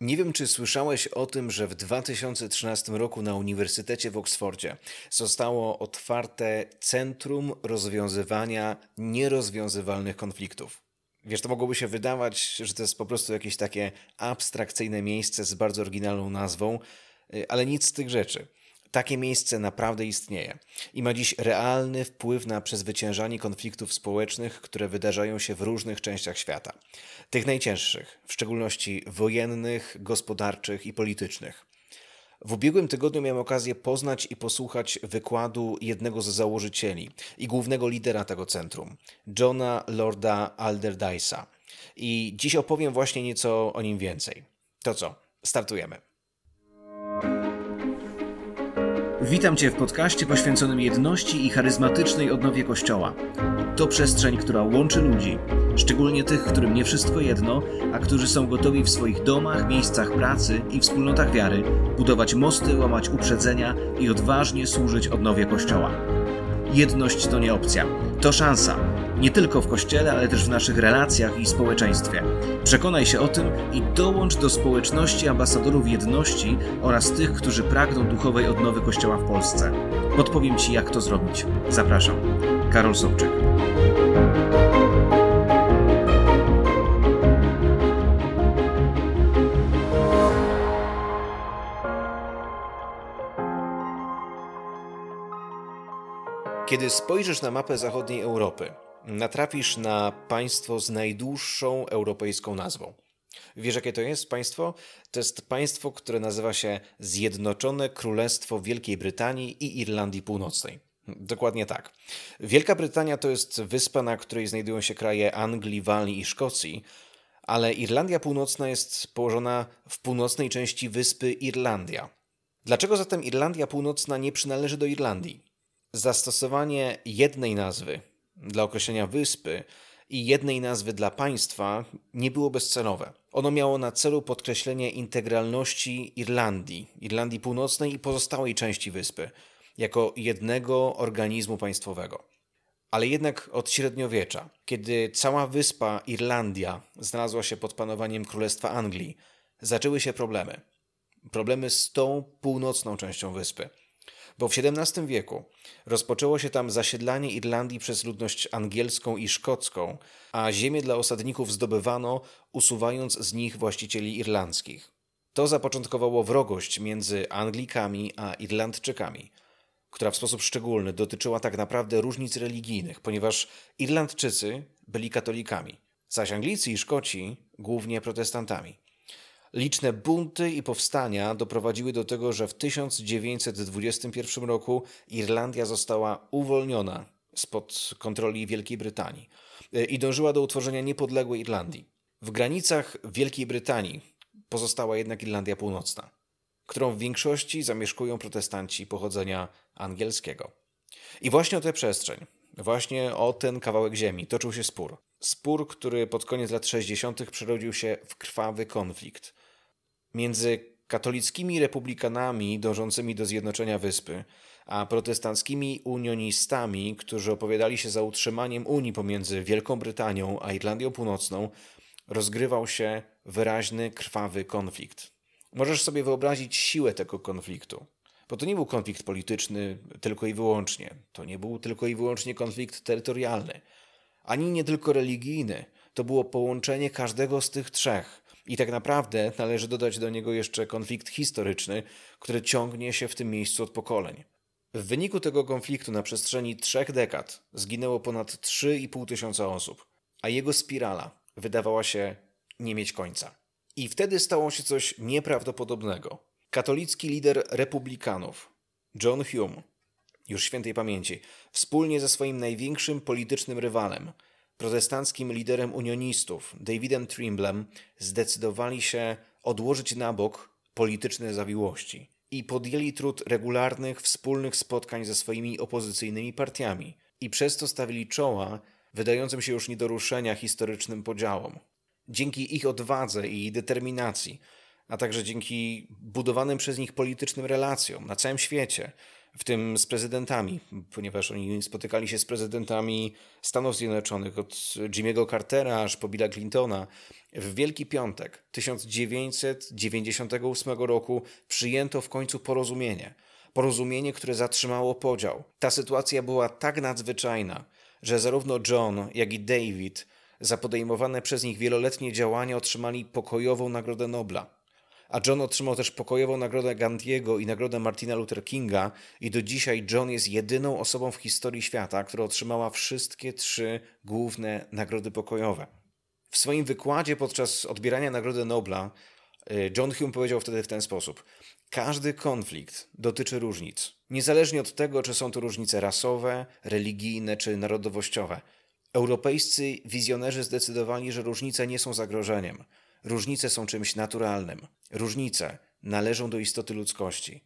Nie wiem, czy słyszałeś o tym, że w 2013 roku na Uniwersytecie w Oksfordzie zostało otwarte Centrum Rozwiązywania Nierozwiązywalnych Konfliktów. Wiesz, to mogłoby się wydawać, że to jest po prostu jakieś takie abstrakcyjne miejsce z bardzo oryginalną nazwą, y, ale nic z tych rzeczy. Takie miejsce naprawdę istnieje i ma dziś realny wpływ na przezwyciężanie konfliktów społecznych, które wydarzają się w różnych częściach świata. Tych najcięższych, w szczególności wojennych, gospodarczych i politycznych. W ubiegłym tygodniu miałem okazję poznać i posłuchać wykładu jednego z założycieli i głównego lidera tego centrum, Johna Lorda Alderdyce'a. I dziś opowiem właśnie nieco o nim więcej. To co? Startujemy. Witam Cię w podcaście poświęconym jedności i charyzmatycznej odnowie Kościoła. To przestrzeń, która łączy ludzi, szczególnie tych, którym nie wszystko jedno, a którzy są gotowi w swoich domach, miejscach pracy i wspólnotach wiary budować mosty, łamać uprzedzenia i odważnie służyć odnowie Kościoła. Jedność to nie opcja, to szansa. Nie tylko w kościele, ale też w naszych relacjach i społeczeństwie. Przekonaj się o tym i dołącz do społeczności ambasadorów jedności oraz tych, którzy pragną duchowej odnowy Kościoła w Polsce. Podpowiem Ci, jak to zrobić. Zapraszam. Karol Sobczyk. Kiedy spojrzysz na mapę zachodniej Europy, natrafisz na państwo z najdłuższą europejską nazwą. Wiesz, jakie to jest państwo? To jest państwo, które nazywa się Zjednoczone Królestwo Wielkiej Brytanii i Irlandii Północnej. Dokładnie tak. Wielka Brytania to jest wyspa, na której znajdują się kraje Anglii, Walii i Szkocji, ale Irlandia Północna jest położona w północnej części wyspy Irlandia. Dlaczego zatem Irlandia Północna nie przynależy do Irlandii? Zastosowanie jednej nazwy dla określenia wyspy i jednej nazwy dla państwa nie było bezcelowe. Ono miało na celu podkreślenie integralności Irlandii, Irlandii Północnej i pozostałej części wyspy, jako jednego organizmu państwowego. Ale jednak od średniowiecza, kiedy cała wyspa Irlandia znalazła się pod panowaniem Królestwa Anglii, zaczęły się problemy. Problemy z tą północną częścią wyspy bo w XVII wieku rozpoczęło się tam zasiedlanie Irlandii przez ludność angielską i szkocką, a ziemię dla osadników zdobywano, usuwając z nich właścicieli irlandzkich. To zapoczątkowało wrogość między Anglikami a Irlandczykami, która w sposób szczególny dotyczyła tak naprawdę różnic religijnych, ponieważ Irlandczycy byli katolikami, zaś Anglicy i Szkoci głównie protestantami. Liczne bunty i powstania doprowadziły do tego, że w 1921 roku Irlandia została uwolniona spod kontroli Wielkiej Brytanii e, i dążyła do utworzenia niepodległej Irlandii. W granicach Wielkiej Brytanii pozostała jednak Irlandia Północna, którą w większości zamieszkują protestanci pochodzenia angielskiego. I właśnie o tę przestrzeń, właśnie o ten kawałek ziemi toczył się spór. Spór, który pod koniec lat 60. przerodził się w krwawy konflikt między katolickimi republikanami dążącymi do zjednoczenia wyspy, a protestanckimi unionistami, którzy opowiadali się za utrzymaniem Unii pomiędzy Wielką Brytanią a Irlandią Północną, rozgrywał się wyraźny, krwawy konflikt. Możesz sobie wyobrazić siłę tego konfliktu. Bo to nie był konflikt polityczny tylko i wyłącznie. To nie był tylko i wyłącznie konflikt terytorialny. Ani nie tylko religijny. To było połączenie każdego z tych trzech. I tak naprawdę należy dodać do niego jeszcze konflikt historyczny, który ciągnie się w tym miejscu od pokoleń. W wyniku tego konfliktu na przestrzeni trzech dekad zginęło ponad 3,5 tysiąca osób, a jego spirala wydawała się nie mieć końca. I wtedy stało się coś nieprawdopodobnego. Katolicki lider republikanów, John Hume, już świętej pamięci, wspólnie ze swoim największym politycznym rywalem, protestanckim liderem unionistów, Davidem Trimblem, zdecydowali się odłożyć na bok polityczne zawiłości i podjęli trud regularnych, wspólnych spotkań ze swoimi opozycyjnymi partiami i przez to stawili czoła wydającym się już nie do ruszenia historycznym podziałom. Dzięki ich odwadze i determinacji, a także dzięki budowanym przez nich politycznym relacjom na całym świecie, w tym z prezydentami, ponieważ oni spotykali się z prezydentami Stanów Zjednoczonych, od Jimmy'ego Cartera aż po Billa Clintona. W Wielki Piątek 1998 roku przyjęto w końcu porozumienie. Porozumienie, które zatrzymało podział. Ta sytuacja była tak nadzwyczajna, że zarówno John, jak i David za podejmowane przez nich wieloletnie działania otrzymali pokojową Nagrodę Nobla. A John otrzymał też pokojową nagrodę Gandhiego i nagrodę Martina Luther Kinga i do dzisiaj John jest jedyną osobą w historii świata, która otrzymała wszystkie trzy główne nagrody pokojowe. W swoim wykładzie podczas odbierania Nagrody Nobla y, John Hume powiedział wtedy w ten sposób: Każdy konflikt dotyczy różnic, niezależnie od tego, czy są to różnice rasowe, religijne czy narodowościowe. Europejscy wizjonerzy zdecydowali, że różnice nie są zagrożeniem. Różnice są czymś naturalnym. Różnice należą do istoty ludzkości.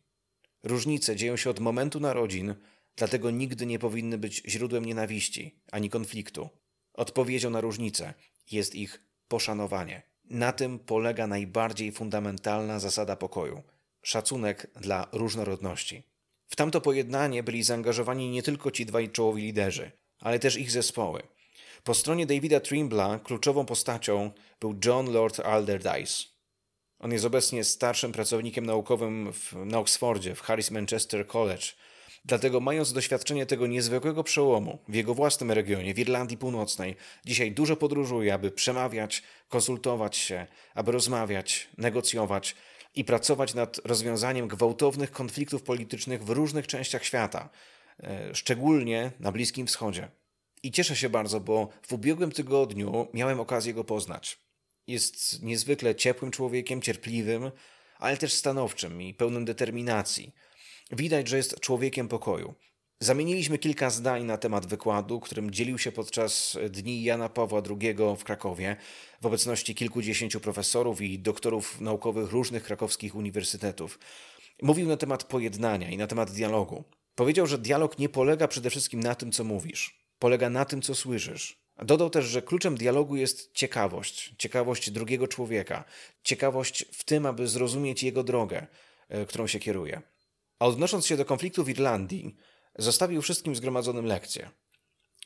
Różnice dzieją się od momentu narodzin, dlatego nigdy nie powinny być źródłem nienawiści ani konfliktu. Odpowiedzią na różnice jest ich poszanowanie. Na tym polega najbardziej fundamentalna zasada pokoju szacunek dla różnorodności. W tamto pojednanie byli zaangażowani nie tylko ci dwaj czołowi liderzy, ale też ich zespoły. Po stronie Davida Trimbla kluczową postacią był John Lord Alderdice. On jest obecnie starszym pracownikiem naukowym w, na Oxfordzie, w Harris Manchester College. Dlatego, mając doświadczenie tego niezwykłego przełomu w jego własnym regionie, w Irlandii Północnej, dzisiaj dużo podróżuje, aby przemawiać, konsultować się, aby rozmawiać, negocjować i pracować nad rozwiązaniem gwałtownych konfliktów politycznych w różnych częściach świata, e, szczególnie na Bliskim Wschodzie. I cieszę się bardzo, bo w ubiegłym tygodniu miałem okazję go poznać. Jest niezwykle ciepłym człowiekiem, cierpliwym, ale też stanowczym i pełnym determinacji. Widać, że jest człowiekiem pokoju. Zamieniliśmy kilka zdań na temat wykładu, którym dzielił się podczas Dni Jana Pawła II w Krakowie w obecności kilkudziesięciu profesorów i doktorów naukowych różnych krakowskich uniwersytetów. Mówił na temat pojednania i na temat dialogu. Powiedział, że dialog nie polega przede wszystkim na tym, co mówisz, polega na tym, co słyszysz. Dodał też, że kluczem dialogu jest ciekawość, ciekawość drugiego człowieka, ciekawość w tym, aby zrozumieć jego drogę, e, którą się kieruje. A odnosząc się do konfliktu w Irlandii, zostawił wszystkim zgromadzonym lekcję.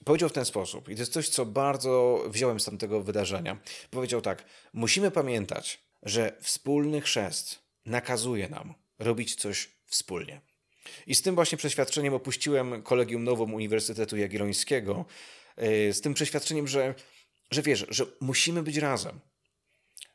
Powiedział w ten sposób, i to jest coś, co bardzo wziąłem z tamtego wydarzenia. Powiedział tak: Musimy pamiętać, że wspólny chrzest nakazuje nam robić coś wspólnie. I z tym właśnie przeświadczeniem opuściłem Kolegium Nową Uniwersytetu Jagiellońskiego, e, z tym przeświadczeniem, że, że wiesz, że musimy być razem.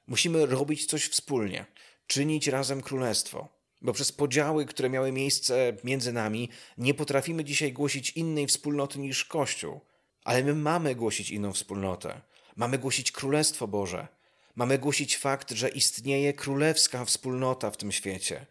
Musimy robić coś wspólnie, czynić razem królestwo. Bo przez podziały, które miały miejsce między nami, nie potrafimy dzisiaj głosić innej wspólnoty niż Kościół. Ale my mamy głosić inną wspólnotę. Mamy głosić Królestwo Boże. Mamy głosić fakt, że istnieje królewska wspólnota w tym świecie.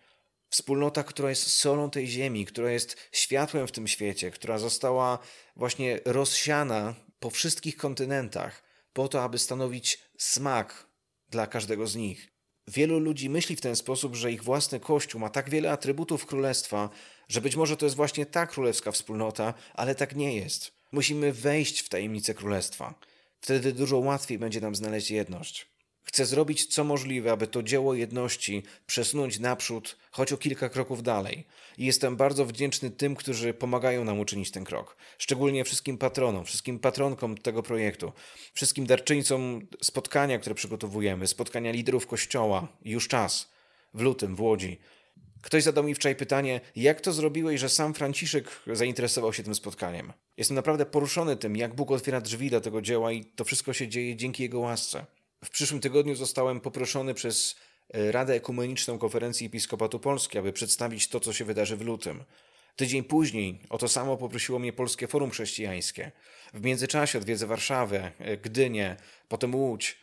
Wspólnota, która jest solą tej ziemi, która jest światłem w tym świecie, która została właśnie rozsiana po wszystkich kontynentach, po to, aby stanowić smak dla każdego z nich. Wielu ludzi myśli w ten sposób, że ich własny kościół ma tak wiele atrybutów królestwa, że być może to jest właśnie ta królewska wspólnota, ale tak nie jest. Musimy wejść w tajemnicę królestwa. Wtedy dużo łatwiej będzie nam znaleźć jedność. Chcę zrobić co możliwe, aby to dzieło jedności przesunąć naprzód, choć o kilka kroków dalej. I jestem bardzo wdzięczny tym, którzy pomagają nam uczynić ten krok. Szczególnie wszystkim patronom, wszystkim patronkom tego projektu, wszystkim darczyńcom spotkania, które przygotowujemy, spotkania liderów kościoła. Już czas. W lutym w Łodzi. Ktoś zadał mi wczoraj pytanie, jak to zrobiłeś, że sam Franciszek zainteresował się tym spotkaniem. Jestem naprawdę poruszony tym, jak Bóg otwiera drzwi do tego dzieła i to wszystko się dzieje dzięki Jego łasce. W przyszłym tygodniu zostałem poproszony przez e, Radę Ekumeniczną Konferencji Episkopatu Polski, aby przedstawić to, co się wydarzy w lutym. Tydzień później o to samo poprosiło mnie Polskie Forum Chrześcijańskie. W międzyczasie odwiedzę Warszawę, e, Gdynię, potem Łódź.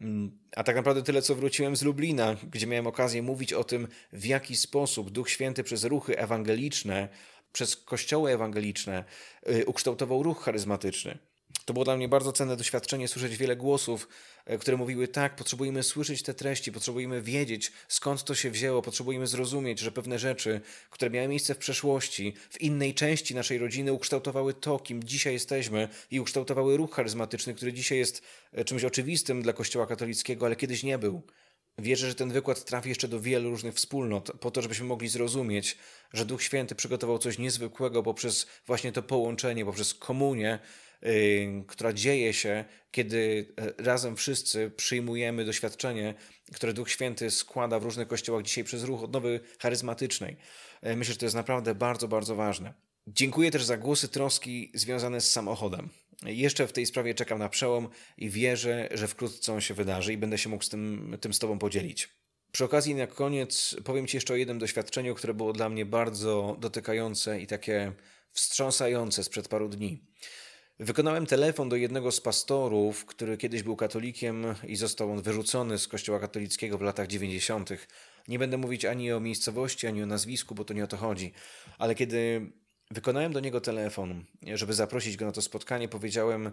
Mm, a tak naprawdę tyle, co wróciłem z Lublina, gdzie miałem okazję mówić o tym, w jaki sposób Duch Święty przez ruchy ewangeliczne, przez kościoły ewangeliczne e, ukształtował ruch charyzmatyczny. To było dla mnie bardzo cenne doświadczenie, słyszeć wiele głosów, e, które mówiły: tak, potrzebujemy słyszeć te treści, potrzebujemy wiedzieć, skąd to się wzięło, potrzebujemy zrozumieć, że pewne rzeczy, które miały miejsce w przeszłości, w innej części naszej rodziny, ukształtowały to, kim dzisiaj jesteśmy i ukształtowały ruch charyzmatyczny, który dzisiaj jest e, czymś oczywistym dla Kościoła katolickiego, ale kiedyś nie był. Wierzę, że ten wykład trafi jeszcze do wielu różnych wspólnot, po to, żebyśmy mogli zrozumieć, że Duch Święty przygotował coś niezwykłego poprzez właśnie to połączenie, poprzez komunię, która dzieje się, kiedy e, razem wszyscy przyjmujemy doświadczenie, które Duch Święty składa w różnych kościołach dzisiaj przez ruch odnowy charyzmatycznej. Yy, myślę, że to jest naprawdę bardzo, bardzo ważne. Dziękuję też za głosy troski związane z samochodem. Jeszcze w tej sprawie czekam na przełom i wierzę, że wkrótce on się wydarzy i będę się mógł z tym, tym z Tobą podzielić. Przy okazji, na koniec powiem Ci jeszcze o jednym doświadczeniu, które było dla mnie bardzo dotykające i takie wstrząsające sprzed paru dni. Wykonałem telefon do jednego z pastorów, który kiedyś był katolikiem i został on wyrzucony z kościoła katolickiego w latach 90. Nie będę mówić ani o miejscowości, ani o nazwisku, bo to nie o to chodzi. Ale kiedy Wykonałem do niego telefon, żeby zaprosić go na to spotkanie. Powiedziałem,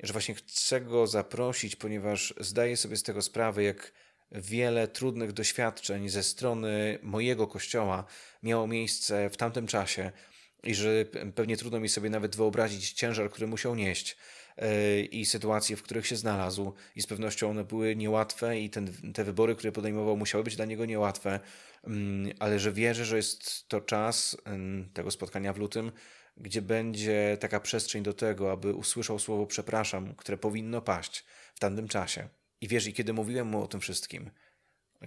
że właśnie chcę go zaprosić, ponieważ zdaję sobie z tego sprawę, jak wiele trudnych doświadczeń ze strony mojego kościoła miało miejsce w tamtym czasie i że pewnie trudno mi sobie nawet wyobrazić ciężar, który musiał nieść e, i sytuacje, w których się znalazł. I z pewnością one były niełatwe i ten, te wybory, które podejmował, musiały być dla niego niełatwe. Mm, ale że wierzę, że jest to czas tego spotkania w lutym, gdzie będzie taka przestrzeń do tego, aby usłyszał słowo przepraszam, które powinno paść w tamtym czasie. I wiesz, i kiedy mówiłem mu o tym wszystkim,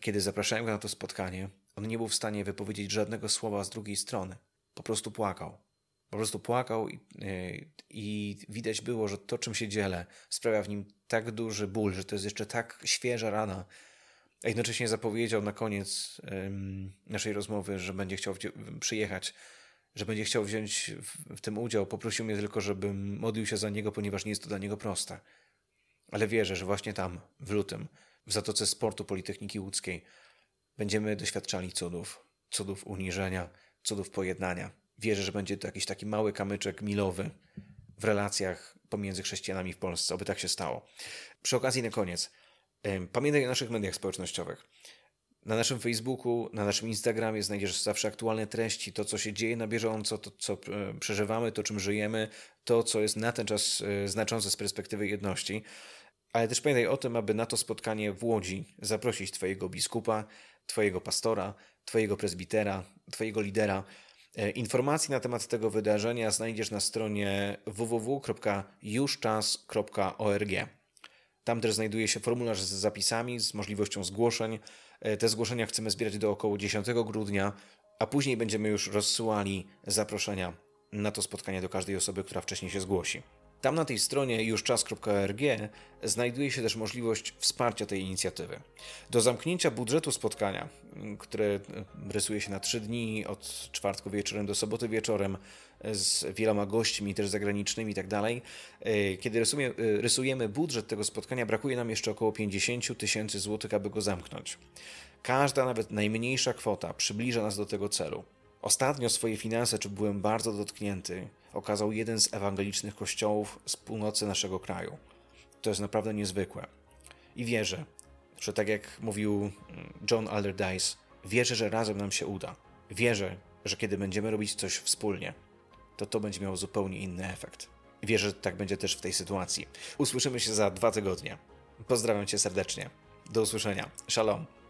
kiedy zapraszałem go na to spotkanie, on nie był w stanie wypowiedzieć żadnego słowa z drugiej strony. Po prostu płakał. Po prostu płakał i, yy, i widać było, że to, czym się dzielę, sprawia w nim tak duży ból, że to jest jeszcze tak świeża rana, a jednocześnie zapowiedział na koniec naszej rozmowy, że będzie chciał przyjechać, że będzie chciał wziąć w tym udział. Poprosił mnie tylko, żebym modlił się za niego, ponieważ nie jest to dla niego proste. Ale wierzę, że właśnie tam, w lutym, w Zatoce Sportu Politechniki Łódzkiej, będziemy doświadczali cudów, cudów uniżenia, cudów pojednania. Wierzę, że będzie to jakiś taki mały kamyczek milowy w relacjach pomiędzy chrześcijanami w Polsce, aby tak się stało. Przy okazji na koniec, Pamiętaj o naszych mediach społecznościowych. Na naszym Facebooku, na naszym Instagramie znajdziesz zawsze aktualne treści, to co się dzieje na bieżąco, to co e, przeżywamy, to czym żyjemy, to co jest na ten czas e, znaczące z perspektywy jedności. Ale też pamiętaj o tym, aby na to spotkanie w Łodzi zaprosić Twojego biskupa, Twojego pastora, Twojego prezbitera, Twojego lidera. E, informacji na temat tego wydarzenia znajdziesz na stronie www.juszczas.org. Tam też znajduje się formularz z zapisami, z możliwością zgłoszeń. E, te zgłoszenia chcemy zbierać do około 10 grudnia, a później będziemy już rozsyłali zaproszenia na to spotkanie do każdej osoby, która wcześniej się zgłosi. Tam na tej stronie jużczas.org znajduje się też możliwość wsparcia tej inicjatywy. Do zamknięcia budżetu spotkania, które rysuje się na 3 dni, od czwartku wieczorem do soboty wieczorem, z wieloma gośćmi, też zagranicznymi i tak dalej. E, kiedy rysujemy, rysujemy budżet tego spotkania, brakuje nam jeszcze około 50 tysięcy złotych, aby go zamknąć. Każda, nawet najmniejsza kwota przybliża nas do tego celu. Ostatnio swoje finanse, czy byłem bardzo dotknięty, okazał jeden z ewangelicznych kościołów z północy naszego kraju. To jest naprawdę niezwykłe. I wierzę, że tak jak mówił John Allardyce, wierzę, że razem nam się uda. Wierzę, że kiedy będziemy robić coś wspólnie, to to będzie miało zupełnie inny efekt. Wierzę, że tak będzie też w tej sytuacji. Usłyszymy się za dwa tygodnie. Pozdrawiam Cię serdecznie. Do usłyszenia. Shalom.